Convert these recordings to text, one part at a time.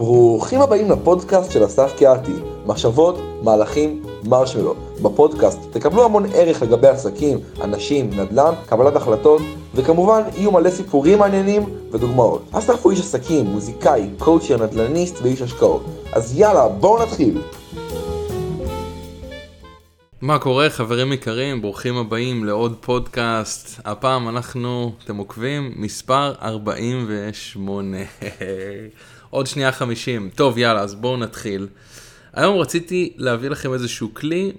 ברוכים הבאים לפודקאסט של אסף קיאתי, מחשבות, מהלכים, מרשמלו. בפודקאסט תקבלו המון ערך לגבי עסקים, אנשים, נדל"ן, קבלת החלטות, וכמובן יהיו מלא סיפורים מעניינים ודוגמאות. אסף הוא איש עסקים, מוזיקאי, קואוצ'ר, נדל"ניסט ואיש השקעות. אז יאללה, בואו נתחיל. מה קורה חברים יקרים, ברוכים הבאים לעוד פודקאסט. הפעם אנחנו, אתם עוקבים, מספר 48. עוד שנייה 50. טוב יאללה, אז בואו נתחיל. היום רציתי להביא לכם איזשהו כלי,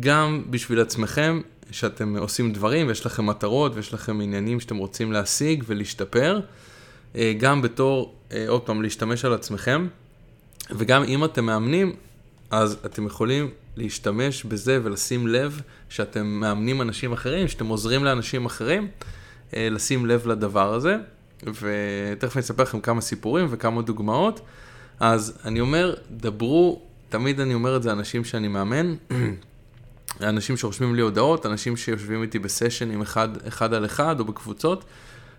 גם בשביל עצמכם, שאתם עושים דברים ויש לכם מטרות ויש לכם עניינים שאתם רוצים להשיג ולהשתפר. אה, גם בתור, אה, עוד פעם, להשתמש על עצמכם. וגם אם אתם מאמנים, אז אתם יכולים להשתמש בזה ולשים לב שאתם מאמנים אנשים אחרים, שאתם עוזרים לאנשים אחרים, אה, לשים לב לדבר הזה. ותכף אני אספר לכם כמה סיפורים וכמה דוגמאות. אז אני אומר, דברו, תמיד אני אומר את זה אנשים שאני מאמן, אנשים שרושמים לי הודעות, אנשים שיושבים איתי בסשנים אחד, אחד על אחד או בקבוצות,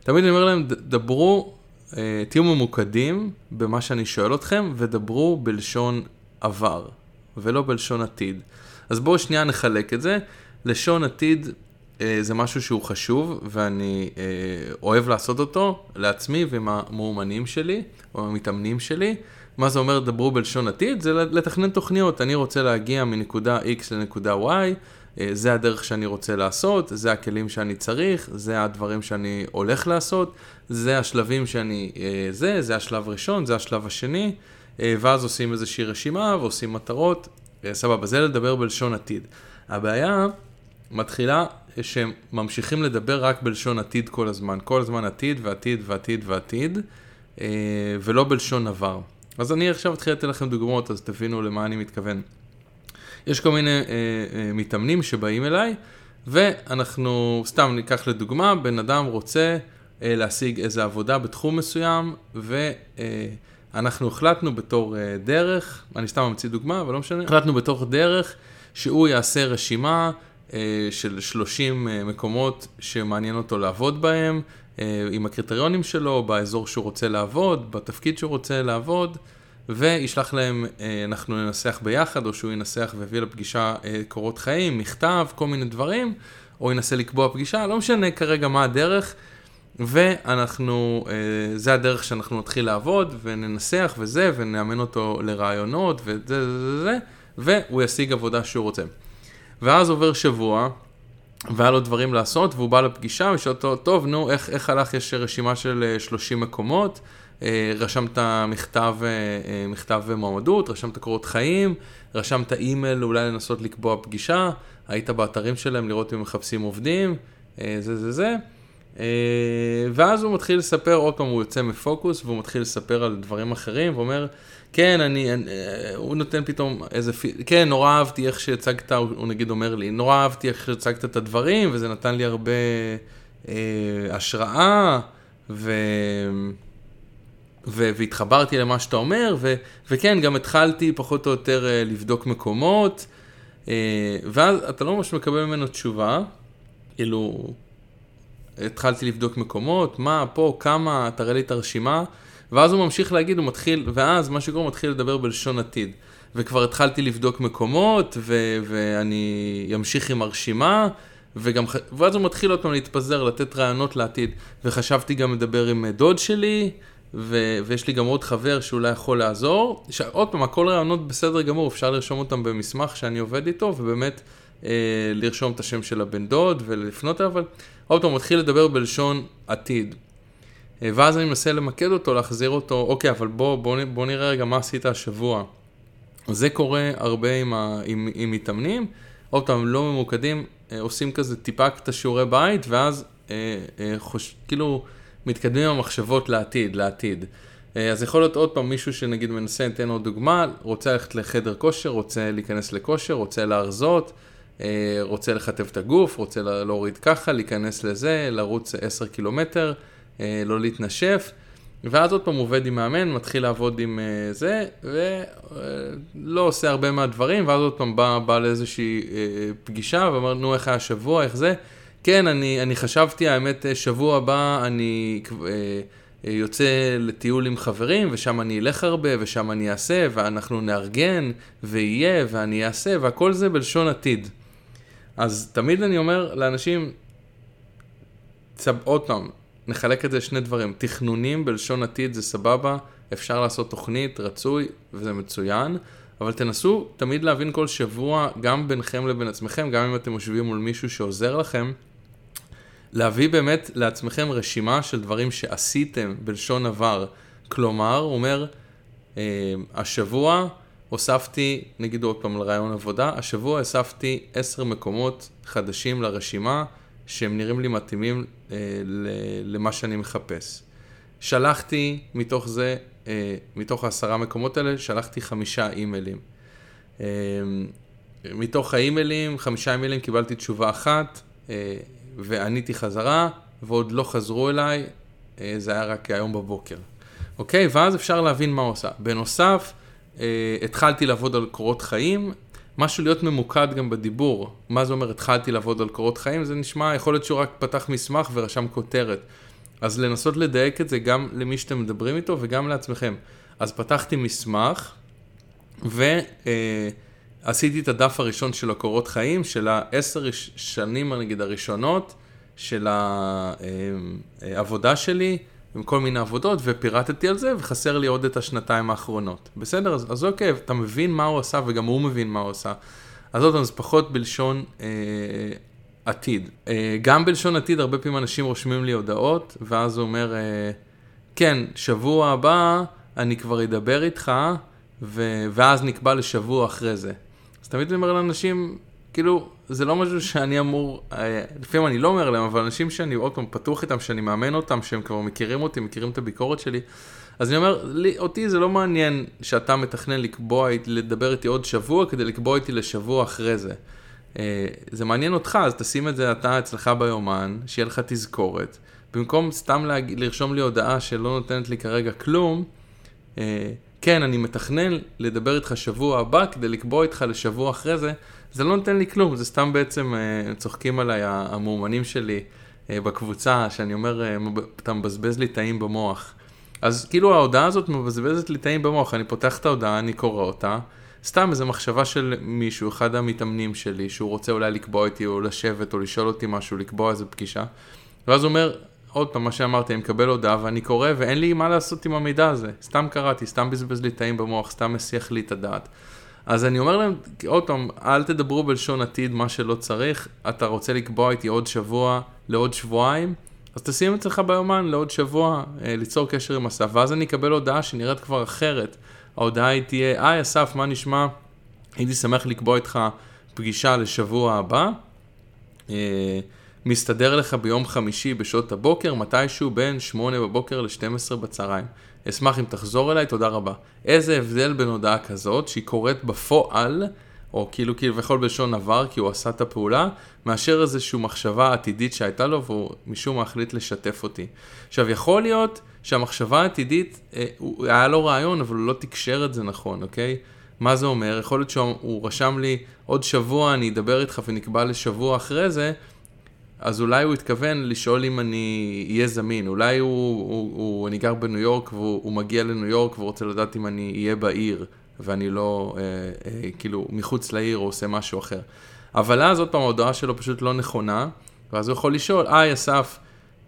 תמיד אני אומר להם, דברו, אה, תהיו ממוקדים במה שאני שואל אתכם, ודברו בלשון עבר, ולא בלשון עתיד. אז בואו שנייה נחלק את זה. לשון עתיד אה, זה משהו שהוא חשוב, ואני אה, אוהב לעשות אותו לעצמי ועם המאומנים שלי, או המתאמנים שלי. מה זה אומר דברו בלשון עתיד? זה לתכנן תוכניות. אני רוצה להגיע מנקודה X לנקודה Y, אה, זה הדרך שאני רוצה לעשות, זה הכלים שאני צריך, זה הדברים שאני הולך לעשות, זה השלבים שאני... זה, זה השלב הראשון, זה השלב השני, ואז עושים איזושהי רשימה ועושים מטרות. סבבה, זה לדבר בלשון עתיד. הבעיה מתחילה שהם ממשיכים לדבר רק בלשון עתיד כל הזמן. כל הזמן עתיד ועתיד ועתיד ועתיד, אה, ולא בלשון עבר. אז אני עכשיו אתחיל לתת לכם דוגמאות, אז תבינו למה אני מתכוון. יש כל מיני אה, אה, מתאמנים שבאים אליי, ואנחנו, סתם ניקח לדוגמה, בן אדם רוצה אה, להשיג איזו עבודה בתחום מסוים, ואנחנו אה, החלטנו בתור אה, דרך, אני סתם ממציא דוגמה, אבל לא משנה, החלטנו בתור דרך שהוא יעשה רשימה אה, של 30 אה, מקומות שמעניין אותו לעבוד בהם, עם הקריטריונים שלו, באזור שהוא רוצה לעבוד, בתפקיד שהוא רוצה לעבוד, וישלח להם, אנחנו ננסח ביחד, או שהוא ינסח ויביא לפגישה קורות חיים, מכתב, כל מיני דברים, או ינסה לקבוע פגישה, לא משנה כרגע מה הדרך. ואנחנו, זה הדרך שאנחנו נתחיל לעבוד וננסח וזה, ונאמן אותו לרעיונות וזה וזה וזה, והוא ישיג עבודה שהוא רוצה. ואז עובר שבוע, והיה לו דברים לעשות, והוא בא לפגישה, ושואל אותו, טוב, נו, איך, איך הלך? יש רשימה של 30 אה, מקומות, אה, רשמת מכתב, אה, מכתב מועמדות, רשמת קורות חיים, רשמת אימייל, אולי לנסות לקבוע פגישה, היית באתרים שלהם לראות אם מחפשים עובדים, זה זה זה. ואז הוא מתחיל לספר, עוד פעם הוא יוצא מפוקוס, והוא מתחיל לספר על דברים אחרים, ואומר, כן, אני, אני, אה, הוא נותן פתאום איזה, כן, נורא אהבתי איך שהצגת, הוא נגיד אומר לי, נורא אהבתי איך שהצגת את הדברים, וזה נתן לי הרבה אה, השראה, ו... ו- והתחברתי למה שאתה אומר, ו- וכן, גם התחלתי פחות או יותר uh, לבדוק מקומות, uh, ואז אתה לא ממש מקבל ממנו תשובה, כאילו, התחלתי לבדוק מקומות, מה, פה, כמה, תראה לי את הרשימה, ואז הוא ממשיך להגיד, הוא מתחיל, ואז מה שקורה, הוא מתחיל לדבר בלשון עתיד. וכבר התחלתי לבדוק מקומות, ו- ואני אמשיך עם הרשימה, וגם, ואז הוא מתחיל עוד פעם להתפזר, לתת רעיונות לעתיד. וחשבתי גם לדבר עם דוד שלי, ו- ויש לי גם עוד חבר שאולי יכול לעזור. ש- עוד פעם, הכל רעיונות בסדר גמור, אפשר לרשום אותם במסמך שאני עובד איתו, ובאמת אה, לרשום את השם של הבן דוד ולפנות אליו, אבל עוד פעם, הוא מתחיל לדבר בלשון עתיד. אה, ואז אני מנסה למקד אותו, להחזיר אותו, אוקיי, אבל בוא, בוא, בוא נראה רגע מה עשית השבוע. זה קורה הרבה עם, ה, עם, עם מתאמנים, עוד פעם, לא ממוקדים, אה, עושים כזה טיפה את השיעורי בית, ואז אה, אה, חוש, כאילו מתקדמים המחשבות לעתיד, לעתיד. אה, אז יכול להיות עוד פעם מישהו שנגיד מנסה, ניתן עוד דוגמה, רוצה ללכת לחדר כושר, רוצה להיכנס לכושר, רוצה להרזות, אה, רוצה לכתב את הגוף, רוצה להוריד ככה, להיכנס לזה, לרוץ 10 קילומטר. אה, לא להתנשף. ואז עוד פעם עובד עם מאמן, מתחיל לעבוד עם uh, זה, ולא עושה הרבה מהדברים, ואז עוד פעם בא, בא לאיזושהי פגישה, ואומר, נו, איך היה השבוע, איך זה? כן, אני, אני חשבתי, האמת, שבוע הבא אני יוצא לטיול עם חברים, ושם אני אלך הרבה, ושם אני אעשה, ואנחנו נארגן, ויהיה, ואני אעשה, והכל זה בלשון עתיד. אז תמיד אני אומר לאנשים, צב, עוד פעם, נחלק את זה לשני דברים. תכנונים בלשון עתיד זה סבבה, אפשר לעשות תוכנית, רצוי, וזה מצוין, אבל תנסו תמיד להבין כל שבוע, גם ביניכם לבין עצמכם, גם אם אתם יושבים מול מישהו שעוזר לכם, להביא באמת לעצמכם רשימה של דברים שעשיתם בלשון עבר. כלומר, הוא אומר, אה, השבוע הוספתי, נגיד עוד פעם לרעיון עבודה, השבוע הוספתי עשר מקומות חדשים לרשימה, שהם נראים לי מתאימים אה, למה שאני מחפש. שלחתי מתוך זה, אה, מתוך העשרה מקומות האלה, שלחתי חמישה אימיילים. אה, מתוך האימיילים, חמישה אימיילים קיבלתי תשובה אחת, אה, ועניתי חזרה, ועוד לא חזרו אליי, אה, זה היה רק היום בבוקר. אוקיי? ואז אפשר להבין מה הוא עושה. בנוסף, התחלתי לעבוד על קורות חיים, משהו להיות ממוקד גם בדיבור. מה זה אומר התחלתי לעבוד על קורות חיים? זה נשמע, יכול להיות שהוא רק פתח מסמך ורשם כותרת. אז לנסות לדייק את זה גם למי שאתם מדברים איתו וגם לעצמכם. אז פתחתי מסמך, ועשיתי אה, את הדף הראשון של הקורות חיים, של העשר שנים, נגיד, הראשונות של העבודה אה, שלי. עם כל מיני עבודות, ופירטתי על זה, וחסר לי עוד את השנתיים האחרונות. בסדר? אז, אז אוקיי, אתה מבין מה הוא עשה, וגם הוא מבין מה הוא עשה. אז עוד פעם, זה פחות בלשון אה, עתיד. אה, גם בלשון עתיד, הרבה פעמים אנשים רושמים לי הודעות, ואז הוא אומר, אה, כן, שבוע הבא אני כבר אדבר איתך, ו... ואז נקבע לשבוע אחרי זה. אז תמיד אני אומר לאנשים, כאילו, זה לא משהו שאני אמור, אה, לפעמים אני לא אומר להם, אבל אנשים שאני עוד פעם פתוח איתם, שאני מאמן אותם, שהם כבר מכירים אותי, מכירים את הביקורת שלי, אז אני אומר, לי, אותי זה לא מעניין שאתה מתכנן לקבוע, לדבר איתי עוד שבוע כדי לקבוע איתי לשבוע אחרי זה. אה, זה מעניין אותך, אז תשים את זה אתה אצלך ביומן, שיהיה לך תזכורת. במקום סתם להג... לרשום לי הודעה שלא נותנת לי כרגע כלום, אה, כן, אני מתכנן לדבר איתך שבוע הבא כדי לקבוע איתך לשבוע אחרי זה, זה לא נותן לי כלום, זה סתם בעצם, אה, צוחקים עליי המאומנים שלי אה, בקבוצה, שאני אומר, אה, אתה מבזבז לי תאים במוח. אז כאילו ההודעה הזאת מבזבזת לי תאים במוח, אני פותח את ההודעה, אני קורא אותה, סתם איזו מחשבה של מישהו, אחד המתאמנים שלי, שהוא רוצה אולי לקבוע איתי או לשבת או לשאול אותי משהו, לקבוע איזה פגישה, ואז הוא אומר, עוד פעם, מה שאמרתי, אני מקבל הודעה ואני קורא ואין לי מה לעשות עם המידע הזה. סתם קראתי, סתם בזבז לי תאים במוח, סתם מסיח לי את הדעת. אז אני אומר להם, עוד פעם, אל תדברו בלשון עתיד מה שלא צריך, אתה רוצה לקבוע איתי עוד שבוע לעוד שבועיים, אז תשים אצלך ביומן לעוד שבוע, אה, ליצור קשר עם אסף, ואז אני אקבל הודעה שנראית כבר אחרת. ההודעה היא תהיה, היי אסף, מה נשמע? הייתי שמח לקבוע איתך פגישה לשבוע הבא. מסתדר לך ביום חמישי בשעות הבוקר, מתישהו בין 8 בבוקר ל-12 בצהריים. אשמח אם תחזור אליי, תודה רבה. איזה הבדל בין הודעה כזאת, שהיא קורית בפועל, או כאילו כאילו וכל בלשון עבר, כי הוא עשה את הפעולה, מאשר איזושהי מחשבה עתידית שהייתה לו, והוא משום מה החליט לשתף אותי. עכשיו, יכול להיות שהמחשבה העתידית, אה, היה לו רעיון, אבל הוא לא תקשר את זה נכון, אוקיי? מה זה אומר? יכול להיות שהוא רשם לי, עוד שבוע אני אדבר איתך ונקבע לשבוע אחרי זה, אז אולי הוא התכוון לשאול אם אני אהיה זמין, אולי הוא, הוא, הוא אני גר בניו יורק והוא מגיע לניו יורק ורוצה לדעת אם אני אהיה בעיר ואני לא, אה, אה, כאילו, מחוץ לעיר או עושה משהו אחר. אבל אז עוד פעם ההודעה שלו פשוט לא נכונה, ואז הוא יכול לשאול, היי אסף,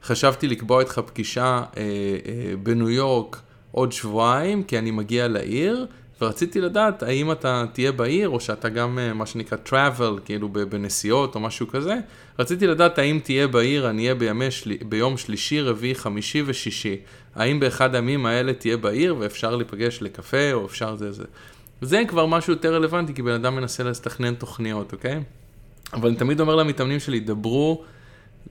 חשבתי לקבוע איתך פגישה אה, אה, בניו יורק עוד שבועיים כי אני מגיע לעיר, ורציתי לדעת האם אתה תהיה בעיר, או שאתה גם אה, מה שנקרא travel, כאילו בנסיעות או משהו כזה. רציתי לדעת האם תהיה בעיר, אני אהיה בימי של... ביום שלישי, רביעי, חמישי ושישי. האם באחד הימים האלה תהיה בעיר ואפשר להיפגש לקפה, או אפשר זה זה. זה כבר משהו יותר רלוונטי, כי בן אדם מנסה לתכנן תוכניות, אוקיי? אבל אני תמיד אומר למתאמנים שלי, דברו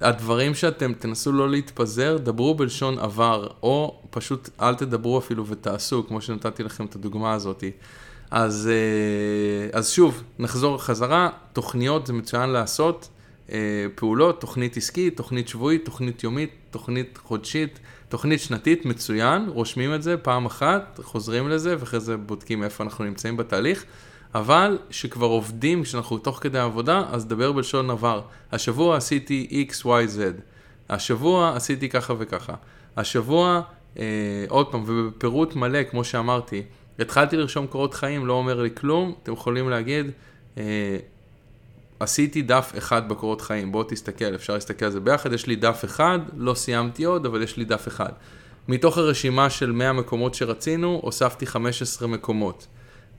הדברים שאתם תנסו לא להתפזר, דברו בלשון עבר, או פשוט אל תדברו אפילו ותעשו, כמו שנתתי לכם את הדוגמה הזאת. אז, אה, אז שוב, נחזור חזרה, תוכניות זה מצוין לעשות, אה, פעולות, תוכנית עסקית, תוכנית שבועית, תוכנית יומית, תוכנית חודשית, תוכנית שנתית, מצוין, רושמים את זה פעם אחת, חוזרים לזה, ואחרי זה בודקים איפה אנחנו נמצאים בתהליך. אבל שכבר עובדים, כשאנחנו תוך כדי עבודה, אז דבר בלשון עבר. השבוע עשיתי X, Y, Z. השבוע עשיתי ככה וככה. השבוע אה, עוד פעם, ובפירוט מלא, כמו שאמרתי, התחלתי לרשום קורות חיים, לא אומר לי כלום, אתם יכולים להגיד, אה, עשיתי דף אחד בקורות חיים, בואו תסתכל, אפשר להסתכל על זה ביחד, יש לי דף אחד, לא סיימתי עוד, אבל יש לי דף אחד. מתוך הרשימה של 100 מקומות שרצינו, הוספתי 15 מקומות.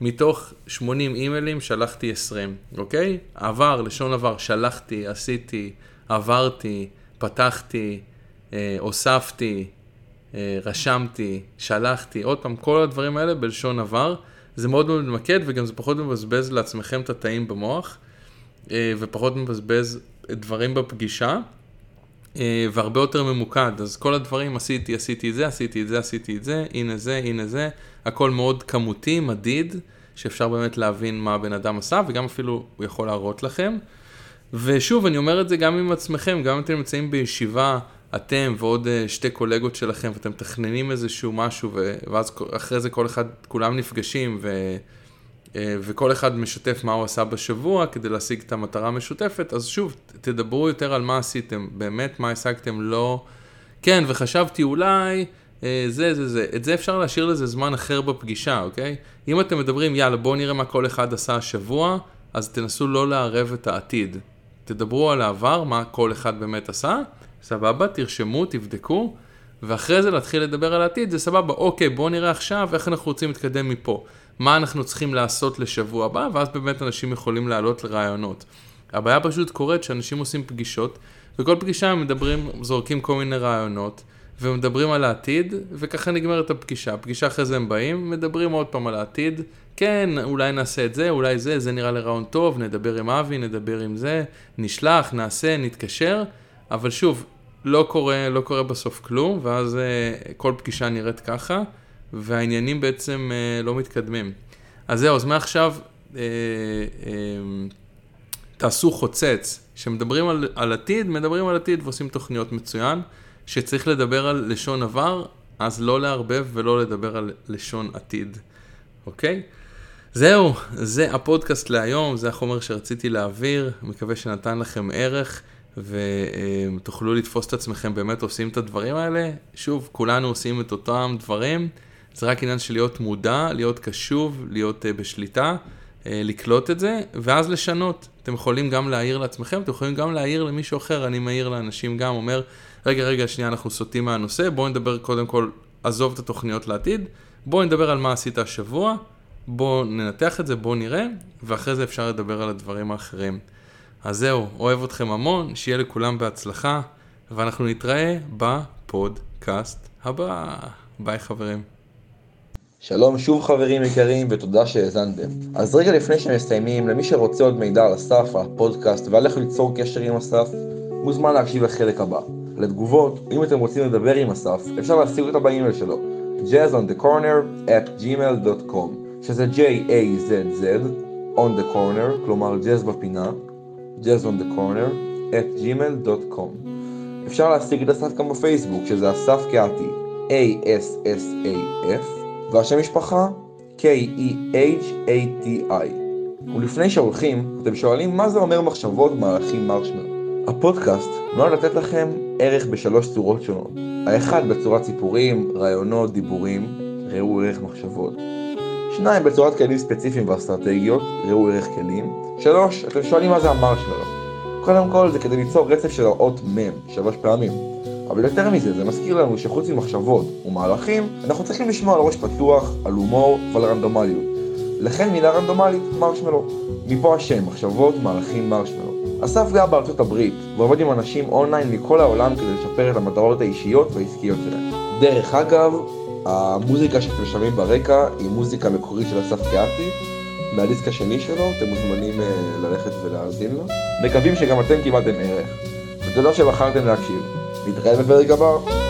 מתוך 80 אימיילים שלחתי 20, אוקיי? עבר, לשון עבר, שלחתי, עשיתי, עברתי, פתחתי, אה, הוספתי, רשמתי, שלחתי, עוד פעם, כל הדברים האלה בלשון עבר. זה מאוד מאוד ממקד וגם זה פחות מבזבז לעצמכם את התאים במוח אה, ופחות מבזבז דברים בפגישה אה, והרבה יותר ממוקד. אז כל הדברים עשיתי, עשיתי את זה, עשיתי את זה, עשיתי את זה, הנה זה, הנה זה, הכל מאוד כמותי, מדיד, שאפשר באמת להבין מה הבן אדם עשה וגם אפילו הוא יכול להראות לכם. ושוב, אני אומר את זה גם עם עצמכם, גם אם אתם נמצאים בישיבה, אתם ועוד אה, שתי קולגות שלכם, ואתם מתכננים איזשהו משהו, ואז אחרי זה כל אחד, כולם נפגשים, ו... אה, וכל אחד משתף מה הוא עשה בשבוע כדי להשיג את המטרה המשותפת, אז שוב, תדברו יותר על מה עשיתם, באמת מה השגתם, לא... כן, וחשבתי אולי, אה, זה, זה, זה. את זה אפשר להשאיר לזה זמן אחר בפגישה, אוקיי? אם אתם מדברים, יאללה, בואו נראה מה כל אחד עשה השבוע, אז תנסו לא לערב את העתיד. תדברו על העבר, מה כל אחד באמת עשה, סבבה, תרשמו, תבדקו, ואחרי זה להתחיל לדבר על העתיד, זה סבבה, אוקיי, בואו נראה עכשיו איך אנחנו רוצים להתקדם מפה. מה אנחנו צריכים לעשות לשבוע הבא, ואז באמת אנשים יכולים לעלות לרעיונות. הבעיה פשוט קורית שאנשים עושים פגישות, וכל פגישה הם מדברים, זורקים כל מיני רעיונות, ומדברים על העתיד, וככה נגמרת הפגישה. פגישה אחרי זה הם באים, מדברים עוד פעם על העתיד, כן, אולי נעשה את זה, אולי זה, זה נראה לי רעיון טוב, נדבר עם אבי, נדבר עם זה, נשלח, נעשה, נתקשר, אבל שוב, לא קורה, לא קורה בסוף כלום, ואז uh, כל פגישה נראית ככה, והעניינים בעצם uh, לא מתקדמים. אז זהו, אז מעכשיו uh, uh, תעשו חוצץ. כשמדברים על, על עתיד, מדברים על עתיד ועושים תוכניות מצוין. כשצריך לדבר על לשון עבר, אז לא לערבב ולא לדבר על לשון עתיד, אוקיי? זהו, זה הפודקאסט להיום, זה החומר שרציתי להעביר, מקווה שנתן לכם ערך. ותוכלו לתפוס את עצמכם באמת עושים את הדברים האלה. שוב, כולנו עושים את אותם דברים, זה רק עניין של להיות מודע, להיות קשוב, להיות uh, בשליטה, uh, לקלוט את זה, ואז לשנות. אתם יכולים גם להעיר לעצמכם, אתם יכולים גם להעיר למישהו אחר, אני מעיר לאנשים גם, אומר, רגע, רגע, שנייה, אנחנו סוטים מהנושא, בואו נדבר קודם כל, עזוב את התוכניות לעתיד, בואו נדבר על מה עשית השבוע, בואו ננתח את זה, בואו נראה, ואחרי זה אפשר לדבר על הדברים האחרים. אז זהו, אוהב אתכם המון, שיהיה לכולם בהצלחה, ואנחנו נתראה בפודקאסט הבא. ביי חברים. שלום שוב חברים יקרים ותודה שהאזנתם. אז רגע לפני שמסיימים, למי שרוצה עוד מידע על אסף, על הפודקאסט ועל איך ליצור קשר עם אסף, מוזמן להקשיב לחלק הבא. לתגובות, אם אתם רוצים לדבר עם אסף, אפשר להשיג אותה באימייל שלו, jazzonthecorner at gmail.com, שזה J-A-Z-Z, on the corner, כלומר ג'אז בפינה, jazz on the corner at gmail.com אפשר להשיג את אסף גם בפייסבוק שזה אסף קהתי A-S-S-A-F והשם משפחה K-E-H-A-T-I ולפני שהולכים אתם שואלים מה זה אומר מחשבות מהלכים מרשמר הפודקאסט נועד לתת לכם ערך בשלוש צורות שונות. האחד בצורת סיפורים, רעיונות, דיבורים ראו ערך מחשבות שניים, בצורת כלים ספציפיים ואסטרטגיות, ראו ערך כלים. שלוש, אתם שואלים מה זה המרשמלו. קודם כל זה כדי ליצור רצף של האות מ' שלוש פעמים. אבל יותר מזה, זה מזכיר לנו שחוץ ממחשבות ומהלכים, אנחנו צריכים לשמוע על ראש פתוח, על הומור ועל רנדומליות. לכן מילה רנדומלית, מרשמלו. מפה השם, מחשבות, מהלכים, מרשמלו. אסף גר בארצות הברית, ועובד עם אנשים אונליין מכל העולם כדי לשפר את המטרות האישיות והעסקיות שלהם. דרך אגב, המוזיקה שאתם שומעים ברקע היא מוזיקה מקורית של אסף קיאטי, מהדיסק השני שלו, אתם מוזמנים uh, ללכת ולהאזין לו. מקווים שגם אתם קיבלתם ערך, ותודה שבחרתם להקשיב. נתראה בפרק הבא.